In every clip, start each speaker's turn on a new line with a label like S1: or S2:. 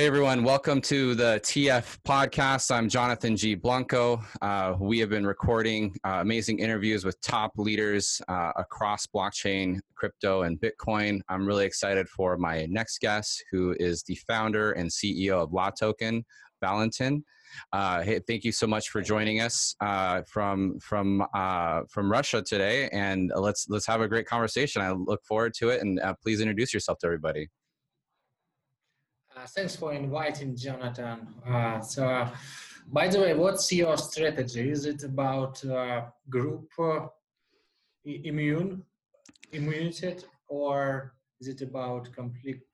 S1: Hey everyone, welcome to the TF podcast. I'm Jonathan G. Blanco. Uh, we have been recording uh, amazing interviews with top leaders uh, across blockchain, crypto, and Bitcoin. I'm really excited for my next guest, who is the founder and CEO of LATOKEN, Valentin. Uh, hey, thank you so much for joining us uh, from from uh, from Russia today, and let's let's have a great conversation. I look forward to it, and please introduce yourself to everybody.
S2: Uh, thanks for inviting Jonathan. Uh, so, uh, by the way, what's your strategy? Is it about uh, group uh, immune immunity, or is it about complete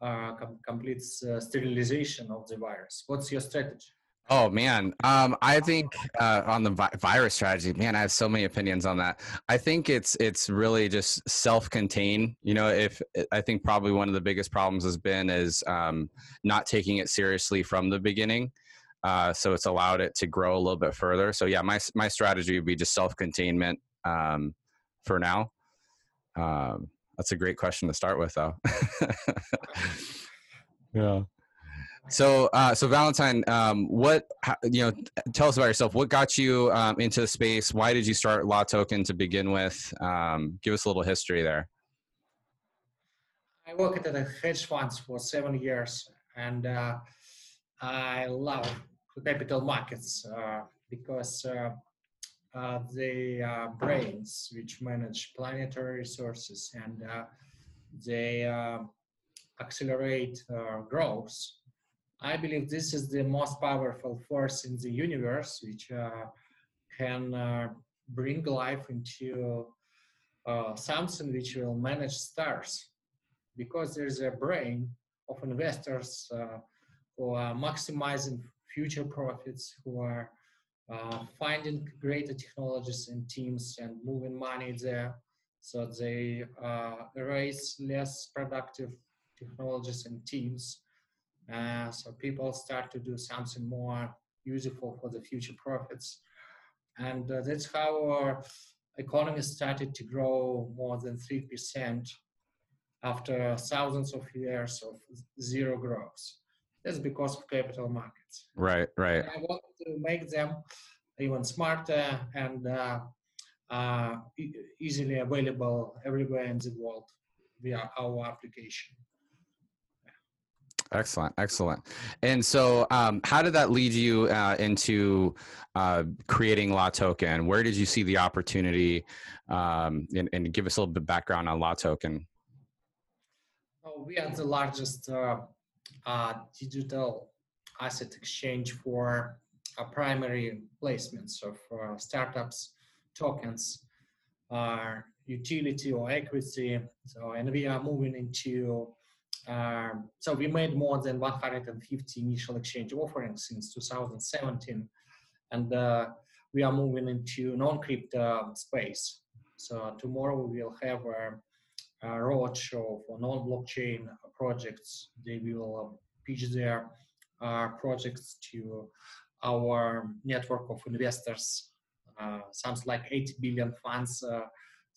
S2: com complete sterilization of the virus? What's your strategy?
S1: Oh man, um, I think uh, on the vi- virus strategy, man, I have so many opinions on that. I think it's it's really just self-contained. You know, if I think probably one of the biggest problems has been is um, not taking it seriously from the beginning. Uh, so it's allowed it to grow a little bit further. So yeah, my my strategy would be just self-containment um, for now. Um, that's a great question to start with, though. yeah. So, uh, so Valentine, um, what you know? Tell us about yourself. What got you um, into the space? Why did you start LATOKEN to begin with? Um, give us a little history there.
S2: I worked at a hedge funds for seven years, and uh, I love capital markets uh, because uh, uh, they are brains which manage planetary resources and uh, they accelerate growth I believe this is the most powerful force in the universe, which uh, can uh, bring life into uh, something which will manage stars. Because there's a brain of investors uh, who are maximizing future profits, who are uh, finding greater technologies and teams and moving money there. So they uh, raise less productive technologies and teams uh, so people start to do something more useful for the future profits. And uh, that's how our economy started to grow more than 3% after thousands of years of zero growth. That's because of capital markets.
S1: Right, right.
S2: And I want to make them even smarter and uh, uh, e- easily available everywhere in the world via our application.
S1: Excellent, excellent. And so, um, how did that lead you uh, into uh, creating LATOKEN? Where did you see the opportunity? Um, and, and, give us a little bit of background on
S2: LATOKEN. We are the largest uh, uh digital asset exchange for uh, primary placements of uh, startups, tokens, utility or equity. So, and we are moving into so we made more than 150 initial exchange offerings since 2017, and uh, we are moving into non-crypto space. So tomorrow we will have a, a roadshow for non-blockchain projects. They will pitch their uh, projects to our network of investors. Uh, sounds like 80 billion funds uh,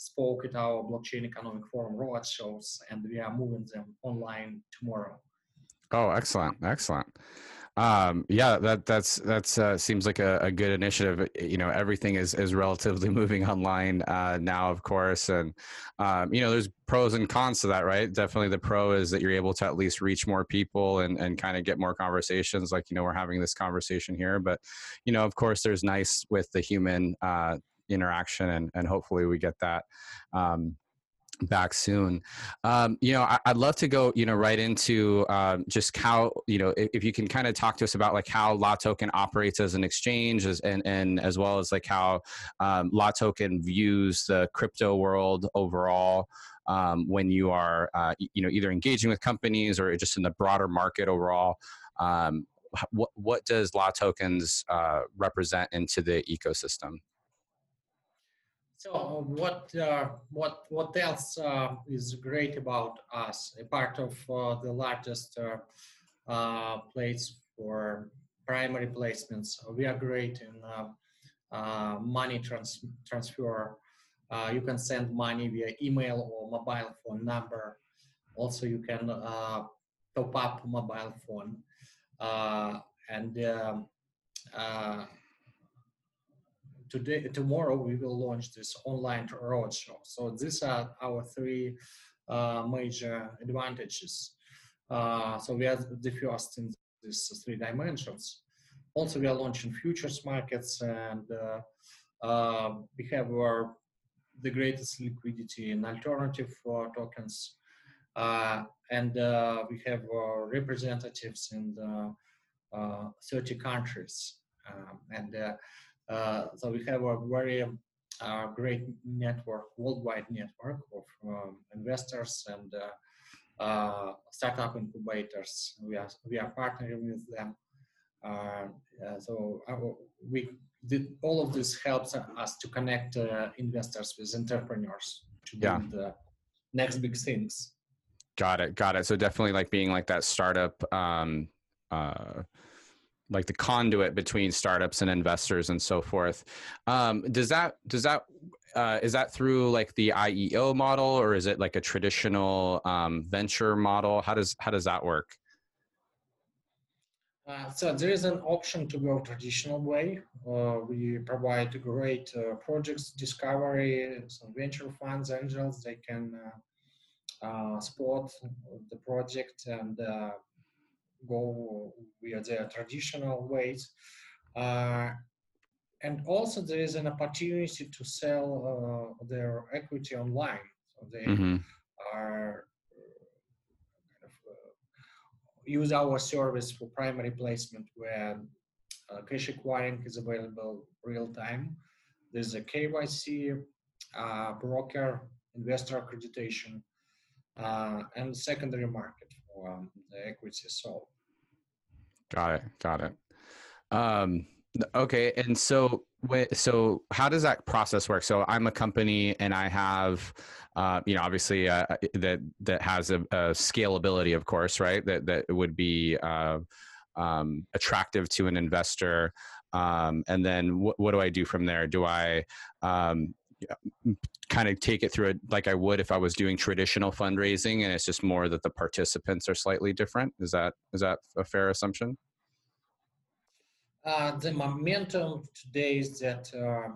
S2: spoke at our blockchain economic forum road shows and we are moving them online tomorrow.
S1: Oh excellent excellent. Um, yeah that that's that's uh, seems like a, a, good initiative. You know everything is is relatively moving online uh, now of course and um, you know there's pros and cons to that right? Definitely the pro is that you're able to at least reach more people and and kind of get more conversations like you know we're having this conversation here but you know of course there's nice with the human uh, interaction and, and hopefully we get that um, back soon. Um, you know, I, would love to go, you know, right into um, just how, you know, if, if you can kind of talk to us about like how LATOKEN operates as an exchange as, and, and as well as like how um, LATOKEN views the crypto world overall. Um, when you are, uh, you know, either engaging with companies or just in the broader market overall, um, what, what does LATOKENs uh, represent into the ecosystem?
S2: So what uh, what what else uh, is great about us? A part of uh, the largest uh, uh, place for primary placements. We are great in uh, money trans- transfer. you can send money via email or mobile phone number. Also, you can top up mobile phone. and um, today, tomorrow we will launch this online roadshow. So these are our three uh, major advantages. Uh, so we are the first in these three dimensions. Also, we are launching futures markets, and uh, uh we have our, the greatest liquidity in alternative uh, tokens, uh, and we have representatives in the, 30 countries, um, and uh, so we have a very uh, great network, worldwide network of um, investors and uh, startup incubators. We are we are partnering with them. so we did, all of this helps us to connect investors with entrepreneurs to yeah. do the next big things.
S1: Got it. Got it. So definitely like being like that startup um, uh, like the conduit between startups and investors and so forth. Um, does that does that uh, is that through like the IEO model or is it like a traditional um, venture model? How does how does that work?
S2: Uh, so there is an option to go traditional way. Uh, we provide great uh, projects discovery, some venture funds, angels. They can uh, uh, support the project and go via their traditional ways. Uh, and also there is an opportunity to sell uh, their equity online. So they mm-hmm. are kind of, uh, use our service for primary placement where uh, cash acquiring is available real time. There's a KYC, uh, broker, investor accreditation, uh, and secondary market for um, the equity sold.
S1: Got it. Got it. Um, okay. And so, so how does that process work? So I'm a company and I have, uh, you know, obviously uh, uh, that that has a, a, scalability, of course, right? That that would be uh, um, attractive to an investor. Um, and then what, what do I do from there? Do I um, kind of take it through it like I would if I was doing traditional fundraising, and it's just more that the participants are slightly different. Is that is that a fair assumption?
S2: Uh, the momentum today is that uh,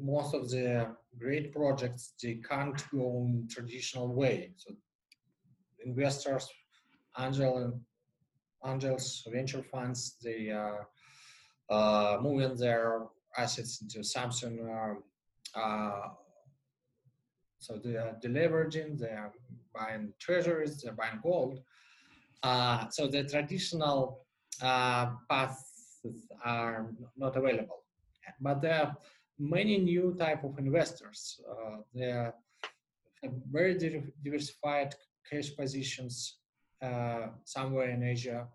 S2: most of the great projects they can't go in traditional way. So investors, angel angels, venture funds, they are uh, moving their assets into Samsung uh, so they are deleveraging, they are buying treasuries, they're buying gold. Uh, so the traditional uh, paths are not available. But there are many new type of investors. Uh, they are very diversified cash positions uh, somewhere in Asia,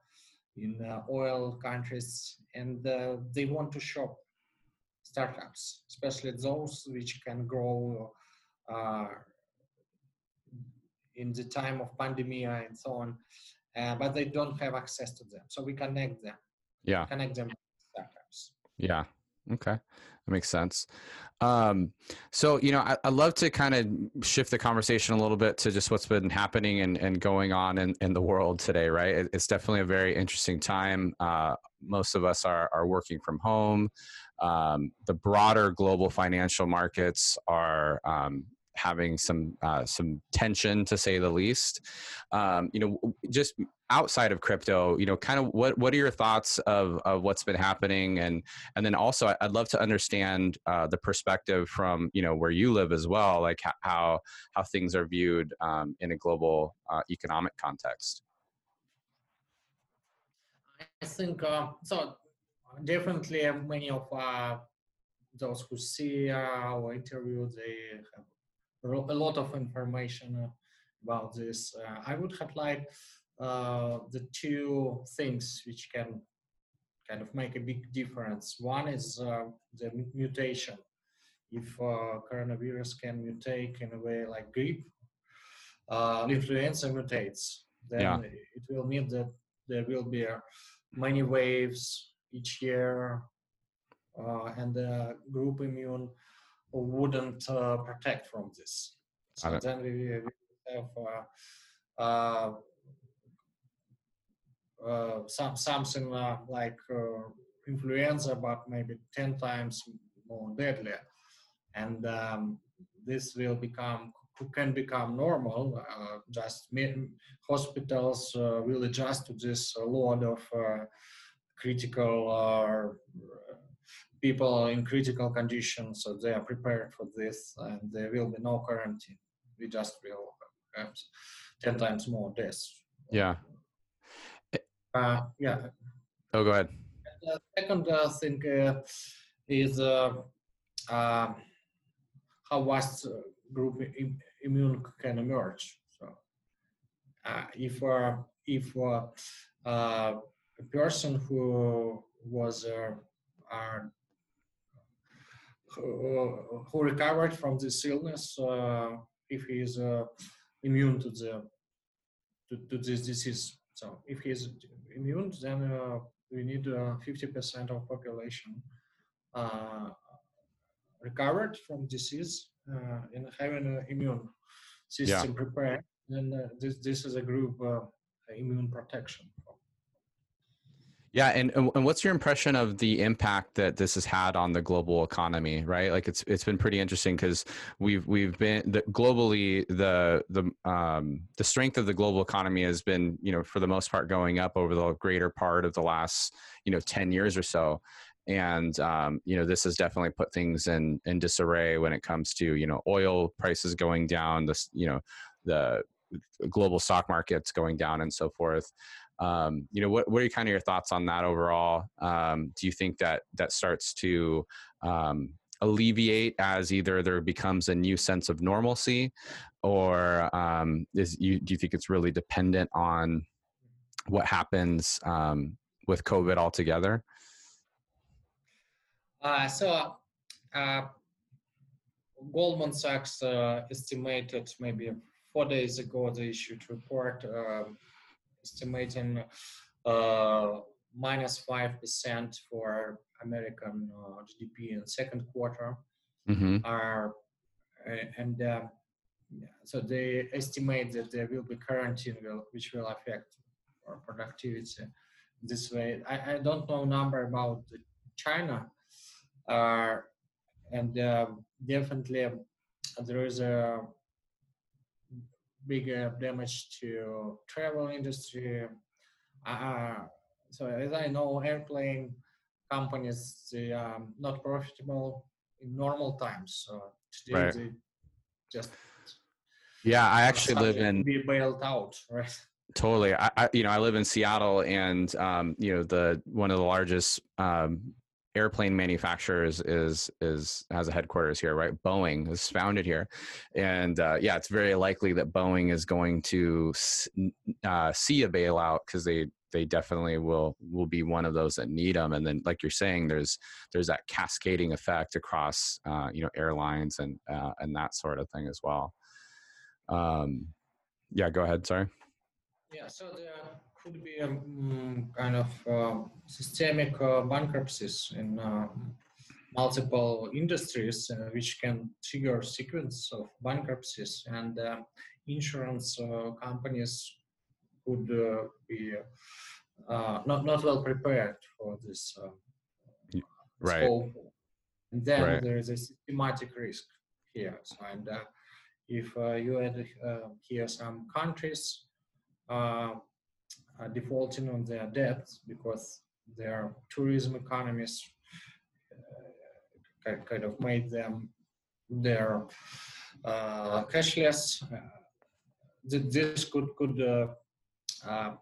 S2: in uh, oil countries, and they want to shop startups, especially those which can grow uh, in the time of pandemic and so on, uh, but they don't have access to them. So we connect them.
S1: Yeah.
S2: Connect them startups.
S1: Yeah. Okay. That makes sense. Um, so, you know, I, I love to kind of shift the conversation a little bit to just what's been happening and, and going on in, in the world today, right? It, it's definitely a very interesting time. Uh, most of us are, are working from home. Um, the broader global financial markets are um, having some uh, some tension to say the least. Um, you know, just outside of crypto, you know, kind of what what are your thoughts of of what's been happening, and and then also I'd love to understand uh, the perspective from you know where you live as well, like how how things are viewed um, in a global uh, economic context.
S2: I think uh, so. Definitely, many of uh, those who see our interview, they have a lot of information uh, about this. Uh, I would highlight uh, the two things which can kind of make a big difference. One is the mutation. If coronavirus can mutate in a way like grippe, influenza mutates, then yeah. it will mean that there will be many waves each year uh, and the group immune wouldn't uh, protect from this. So then we, we have uh, uh, uh, some something uh, like uh, influenza, but maybe ten times more deadly, and um, this will become can become normal. Uh, just hospitals uh, will adjust to this load of critical people in critical conditions, so they are prepared for this, and there will be no quarantine. We just will have 10 times more deaths.
S1: Yeah.
S2: Uh, yeah.
S1: Oh, go ahead.
S2: The second uh, thing uh, is uh, uh, how vast group Im immune can emerge. So, uh, if if a person who was who, who recovered from this illness, if he is immune to the to, to this disease. So if he is immune, then uh, we need uh, 50% of population uh, recovered from disease uh, and having an immune system yeah. prepared. And uh, this this is a group uh, immune protection.
S1: Yeah, and and what's your impression of the impact that this has had on the global economy? Right, like it's it's been pretty interesting because we've we've been the, globally the the um, the strength of the global economy has been you know for the most part going up over the greater part of the last you know ten years or so, and um, you know this has definitely put things in in disarray when it comes to you know oil prices going down, this you know the global stock markets going down and so forth um, you know what, what are kind of your thoughts on that overall? Um, do you think that that starts to um, alleviate as either there becomes a new sense of normalcy? Or um, is you do you think it's really dependent on what happens um, with covid altogether?
S2: Uh, so uh, goldman sachs uh, estimated maybe four days ago they issued report um, estimating uh, minus 5% for American uh, GDP in second quarter. Mm-hmm. Are, and uh, so they estimate that there will be quarantine will, which will affect our productivity this way. I, I don't know number about China, uh, and uh, definitely there is a big uh, damage to travel industry. Uh, so as I know, airplane companies they are not profitable in normal times. So today right. they just
S1: yeah. I actually live in
S2: be bailed out, right?
S1: Totally. I, I, you know I live in Seattle, and um, you know the one of the largest um, airplane manufacturers is is has a headquarters here, right? Boeing is founded here, and uh, yeah, it's very likely that Boeing is going to uh, see a bailout because they they definitely will will be one of those that need them. And then, like you're saying, there's there's that cascading effect across uh, you know airlines and uh, and that sort of thing as well. Um, yeah, go ahead. Sorry.
S2: Yeah. So the could be a um, kind of uh, systemic uh, bankruptcies in uh, multiple industries, uh, which can trigger sequence of bankruptcies, and uh, insurance uh, companies could be not not well prepared for this
S1: right. Scope.
S2: And then right. there is a systematic risk here. So, and if you add here some countries uh, defaulting on their debts because their tourism economies uh, kind of made them their uh, cashless. this could could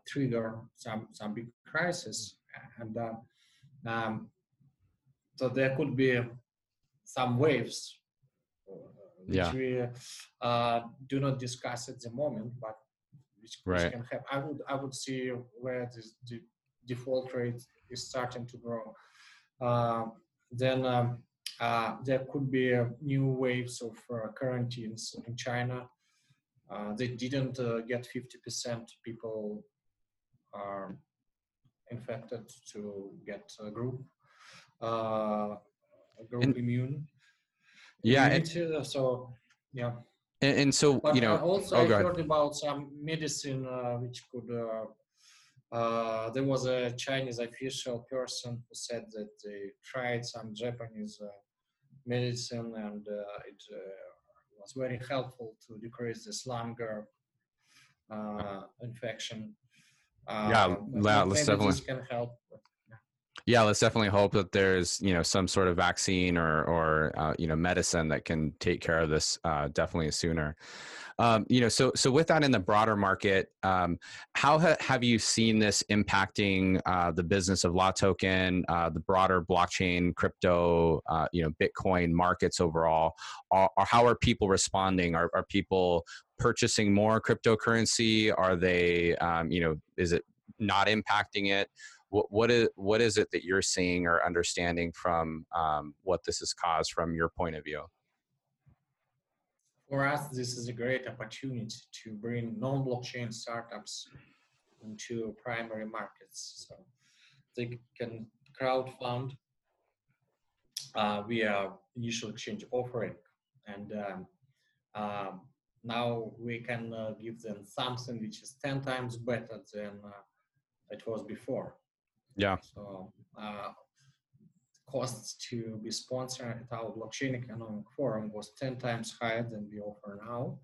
S2: trigger some some big crisis, and um, so there could be some waves which yeah. we uh, do not discuss at the moment, but which, right. which can happen. I would I would see where this, the default rate is starting to grow. Uh, then um, uh, there could be uh, new waves of uh, quarantines in China. Uh, they didn't uh, get 50% people are infected to get a group group and, immune.
S1: Yeah.
S2: And, so yeah.
S1: And, and so
S2: but
S1: you know,
S2: also oh, I heard about some medicine uh, which could uh, uh, there was a Chinese official person who said that they tried some Japanese uh, medicine and uh, it uh, was very helpful to decrease the slunger uh, infection.
S1: yeah, yeah let's definitely
S2: can help.
S1: Yeah, let's definitely hope that there's you know some sort of vaccine or or uh, you know medicine that can take care of this uh, definitely sooner. Um, you know, so so with that in the broader market, um, how ha- have you seen this impacting uh, the business of LATOKEN, uh, the broader blockchain, crypto, uh, you know, Bitcoin markets overall? Or, or how are people responding? Are, are people purchasing more cryptocurrency? Are they, um, you know, is it not impacting it? What, what is what is it that you're seeing or understanding from um, what this has caused from your point of view?
S2: for us, this is a great opportunity to bring non-blockchain startups into primary markets. So they can crowd fund uh, via initial exchange offering. And um, um, now we can uh, give them something which is 10 times better than uh, it was before.
S1: Yeah.
S2: So uh, costs to be sponsored at our blockchain economic forum was 10 times higher than we offer now.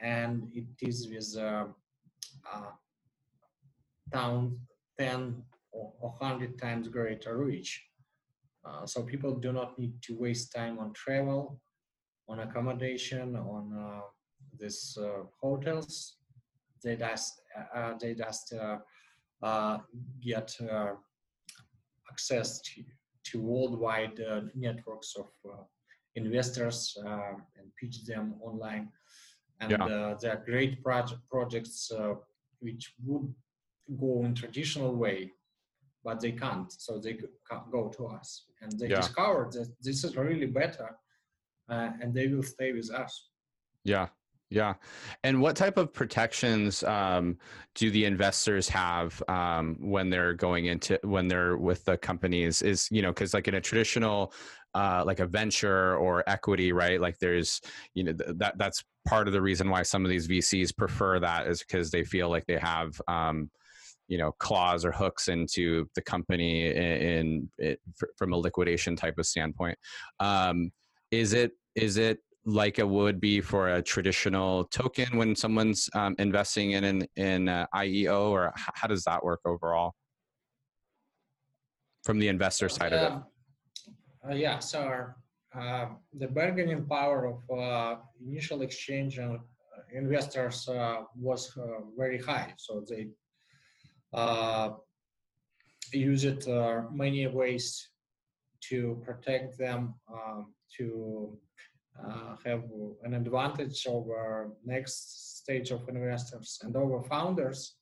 S2: And it is with uh, uh, down 10 or 100 times greater reach. Uh, so people do not need to waste time on travel on accommodation on uh, these uh, hotels. They just uh, they just get access to to worldwide uh, networks of uh, investors uh, and pitch them online. And yeah. there are great project, projects which would go in traditional way but they can't so they go to us and they yeah. discover that this is really better uh, and they will stay with us
S1: yeah yeah. And what type of protections um, do the investors have um, when they're going into when they're with the companies? Is you know because like in a traditional uh, like a venture or equity, right? Like there's you know th- that that's part of the reason why some of these VCs prefer that is because they feel like they have um, you know claws or hooks into the company in, in, in from a liquidation type of standpoint. Um, is it is it like it would be for a traditional token when someone's um, investing in an in uh, IEO, or how does that work overall from the investor side of it?
S2: Uh, yeah, so uh, the bargaining power of uh, initial exchange and uh, investors uh, was very high, so they use it many ways to protect them um, to uh, have an advantage over next stage of investors and over founders.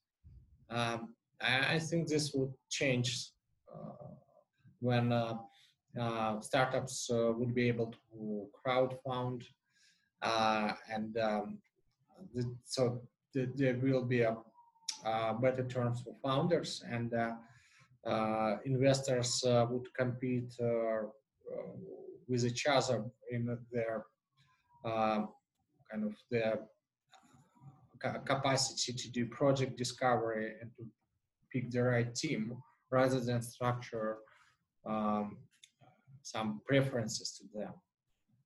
S2: Um, I think this would change uh, when uh, uh startups uh, would be able to crowd fund uh, and um, th- so th- there will be a, better terms for founders and investors would compete with each other in their uh, kind of their capacity to do project discovery and to pick the right team rather than structure um, some preferences to them.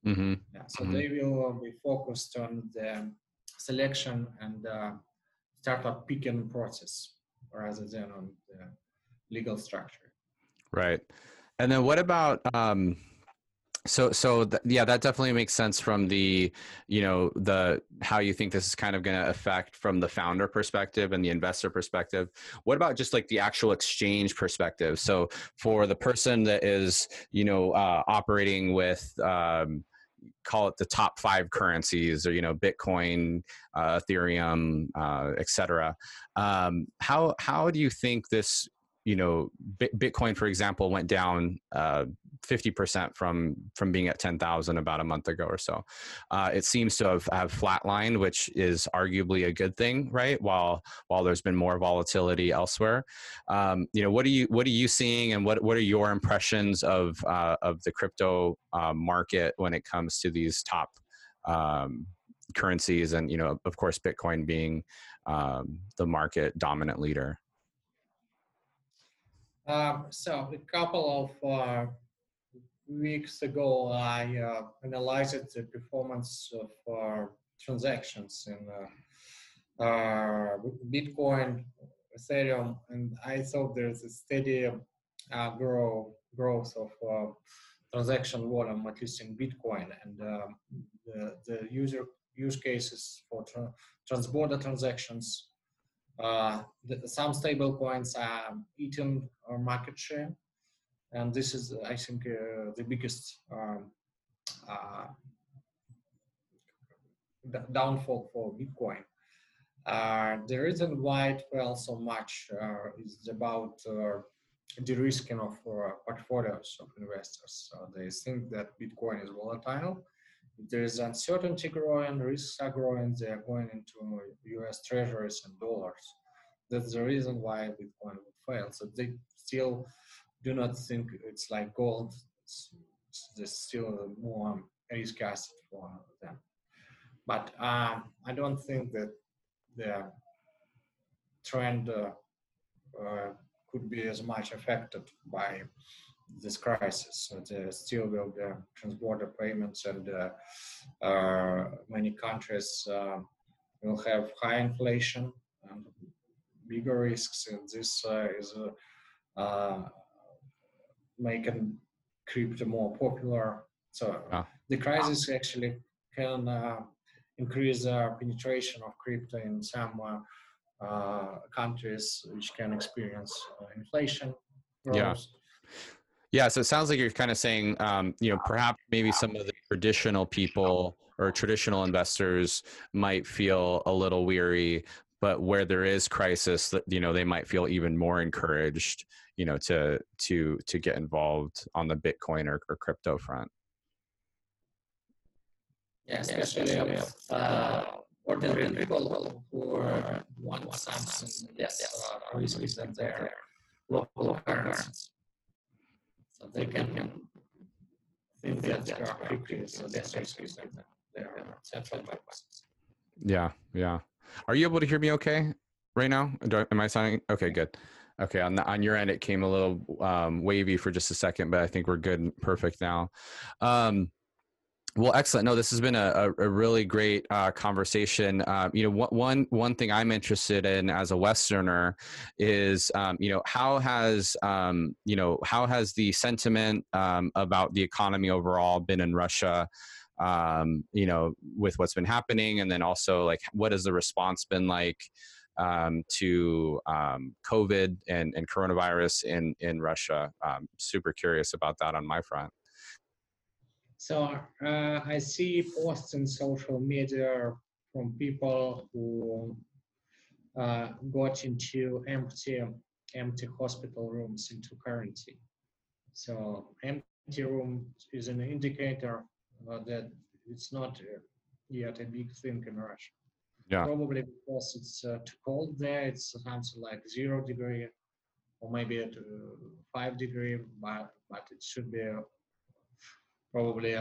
S2: Mm-hmm. Yeah, so mm-hmm. they will be focused on the selection and uh, startup picking process rather than on the legal structure.
S1: Right. And then what about um, so so th- yeah that definitely makes sense from the you know the how you think this is kind of going to affect from the founder perspective and the investor perspective. What about just like the actual exchange perspective? So for the person that is you know uh, operating with um, call it the top five currencies or you know bitcoin uh, ethereum uh, etc um, how how do you think this you know bitcoin for example went down uh, 50% from from being at 10,000 about a month ago or so. Uh, it seems to have, have flatlined, which is arguably a good thing, right? While while there's been more volatility elsewhere. Um, you know, what are you what are you seeing, and what what are your impressions of uh, of the crypto uh, market when it comes to these top um, currencies, and you know, of course, Bitcoin being um, the market dominant leader.
S2: Um, so a couple of uh, weeks ago, I uh, analyzed the performance of uh, transactions in uh, uh, Bitcoin, Ethereum, and I thought there's a steady uh, grow, growth of transaction volume, at least in Bitcoin, and um, the, the user use cases for tra- transborder transactions. Uh, the, some stable coins are eating our market share, and this is, I think, uh, the biggest um, uh, downfall for Bitcoin. Uh, the reason why it fell so much uh, is about uh, de-risking of uh, portfolios of investors. So they think that Bitcoin is volatile. There is uncertainty growing, risks are growing, they are going into US treasuries and dollars. That's the reason why Bitcoin would fail. So they still do not think it's like gold. It's, it's still more risk asset for them. But um, I don't think that the trend uh, uh, could be as much affected by this crisis. So there still will be transborder payments, and uh, uh, many countries uh, will have high inflation and bigger risks, and this uh, is uh, making crypto more popular. So ah. the crisis actually can increase the penetration of crypto in some uh, countries which can experience uh, inflation growth.
S1: Yeah. Yeah, so it sounds like you're kind of saying, um, you know, perhaps maybe some of the traditional people or traditional investors might feel a little weary, but where there is crisis, you know, they might feel even more encouraged, you know, to to to get involved on the Bitcoin or, or crypto front.
S2: Yeah, especially with uh, ordinary people who are, want something, yes, them their local currencies. So they can think that they are quickly, so that's basically their central banks.
S1: Yeah, yeah. Are you able to hear me okay right now? Am I sounding okay? Good. Okay, on the, on your end, it came a little um, wavy for just a second, but I think we're good, and perfect now. Um, well, excellent. No, this has been a, a really great uh, conversation. Uh, you know, one one thing I'm interested in as a Westerner is, um, you know, how has um, you know how has the sentiment um, about the economy overall been in Russia? Um, you know, with what's been happening, and then also like, what has the response been like um, to um, COVID and, and coronavirus in in Russia? super curious about that on my front.
S2: So uh, I see posts in social media from people who uh, got into empty empty hospital rooms into quarantine. So empty room is an indicator uh, that it's not yet a big thing in Russia.
S1: Yeah.
S2: Probably because it's uh, too cold there. It's something like zero degree or maybe at uh, five degree, but but it should be probably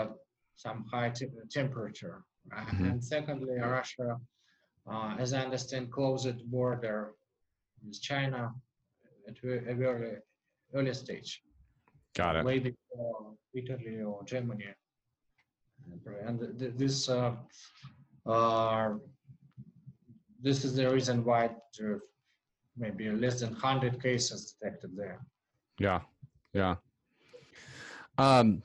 S2: some high te temperature. Mm-hmm. And secondly, Russia, uh, as I understand, closed border with China at a very early stage.
S1: Got it.
S2: Way before Italy or Germany. And th- this uh, uh, this is the reason why there maybe less than 100 cases detected there.
S1: Yeah, yeah. Um,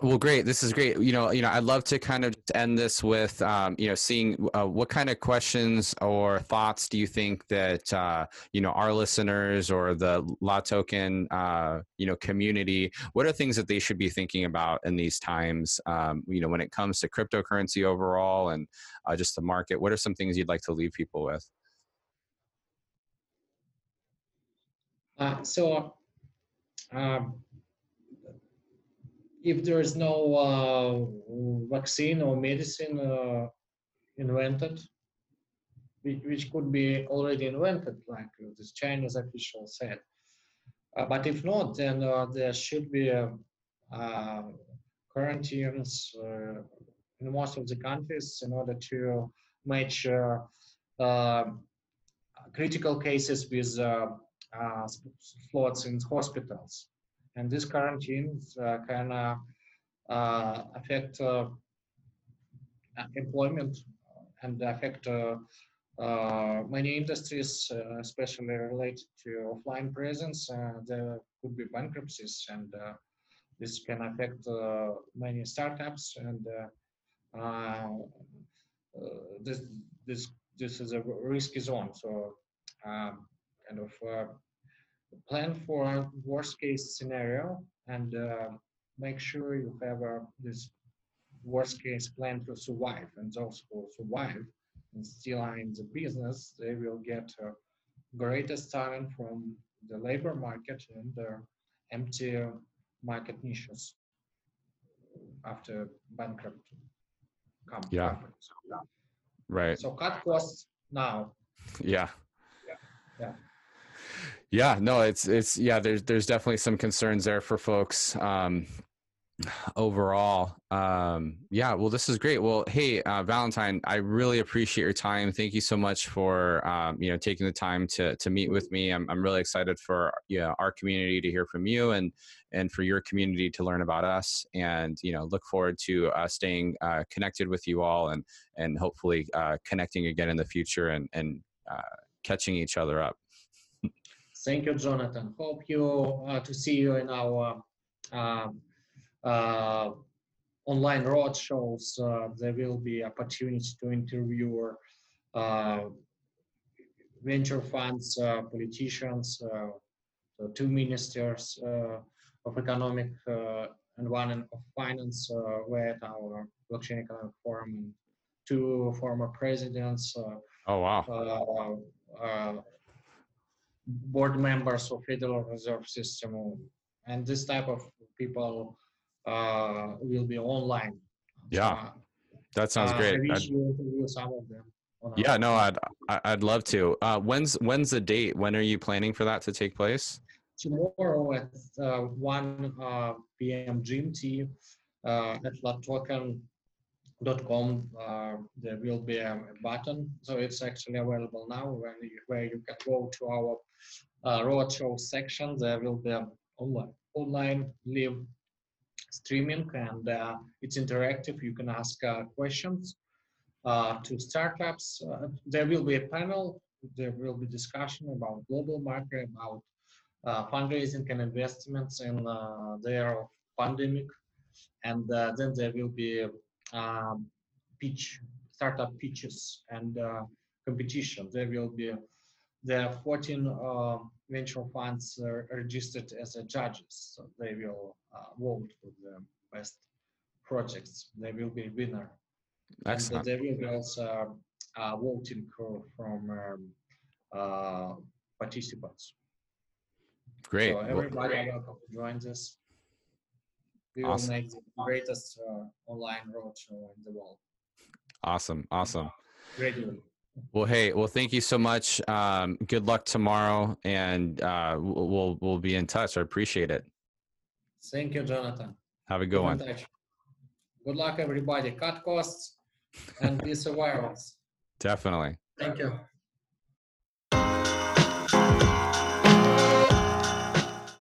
S1: well, great. This is great. You know, you know, I'd love to kind of end this with, um, you know, seeing uh, what kind of questions or thoughts do you think that uh, you know our listeners or the LATOKEN, uh, you know, community, what are things that they should be thinking about in these times? Um, you know, when it comes to cryptocurrency overall and uh, just the market, what are some things you'd like to leave people with?
S2: Uh, so. Um, if there is no uh, vaccine or medicine uh, invented, which, could be already invented, like this Chinese official said. Uh, but if not, then uh, there should be uh, uh, quarantines in most of the countries in order to match critical cases with uh, slots in hospitals. And these quarantines uh, can uh, uh, affect employment and affect many industries, especially related to offline presence. there could be bankruptcies and this can affect many startups and this this this is a risky zone. So um, kind of uh, plan for a worst case scenario and uh, make sure you have a, this worst case plan to survive. And those who survive and still are in the business, they will get uh, greatest talent from the labor market and the empty market niches after bankrupt
S1: yeah. companies. Right.
S2: So cut costs now.
S1: Yeah.
S2: Yeah. Yeah.
S1: Yeah, no, it's it's yeah. There's there's definitely some concerns there for folks. Um, overall, um, yeah. Well, this is great. Well, hey, uh, Valentine, I really appreciate your time. Thank you so much for um, you know taking the time to to meet with me. I'm I'm really excited for yeah our community to hear from you and and for your community to learn about us. And you know, look forward to uh, staying uh, connected with you all and and hopefully uh, connecting again in the future and and uh, catching each other up.
S2: Thank you, Jonathan. Hope you uh, to see you in our um, uh, online road shows. Uh, there will be opportunity to interview uh, venture funds, uh, politicians, two ministers of economic and one of finance were at our blockchain economic forum. Two former presidents.
S1: oh wow
S2: board members of Federal Reserve System, and this type of people uh, will be online.
S1: Yeah, that sounds uh, great.
S2: interview some of them.
S1: Yeah, no, I'd I'd love to. Uh, when's when's the date? When are you planning for that to take place?
S2: Tomorrow at uh, 1 uh, p.m. GMT uh, at Token com uh, there will be a, button. So it's actually available now where you, where you can go to our uh, roadshow section there will be online online live streaming. And uh, it's interactive. You can ask uh, questions uh, to startups. Uh, there will be a panel. There will be discussion about global market about fundraising and investments in their pandemic. And then there will be um, pitch, startup pitches and uh, competition. There will be there are 14 uh, venture funds uh, registered as judges. So they will uh, vote for the best projects. They will be winner.
S1: Excellent.
S2: And there will be also uh, voting from um, uh, participants.
S1: Great.
S2: So everybody well, welcome to join this we awesome. will make the greatest uh, online roadshow in the world.
S1: Awesome, awesome.
S2: Great.
S1: Well, hey, well, thank you so much. Um, good luck tomorrow, and uh, we'll we'll be in touch. I appreciate it.
S2: Thank you, Jonathan.
S1: Have a good Keep one.
S2: Good luck, everybody. Cut costs and be survivors.
S1: Definitely.
S2: Thank you.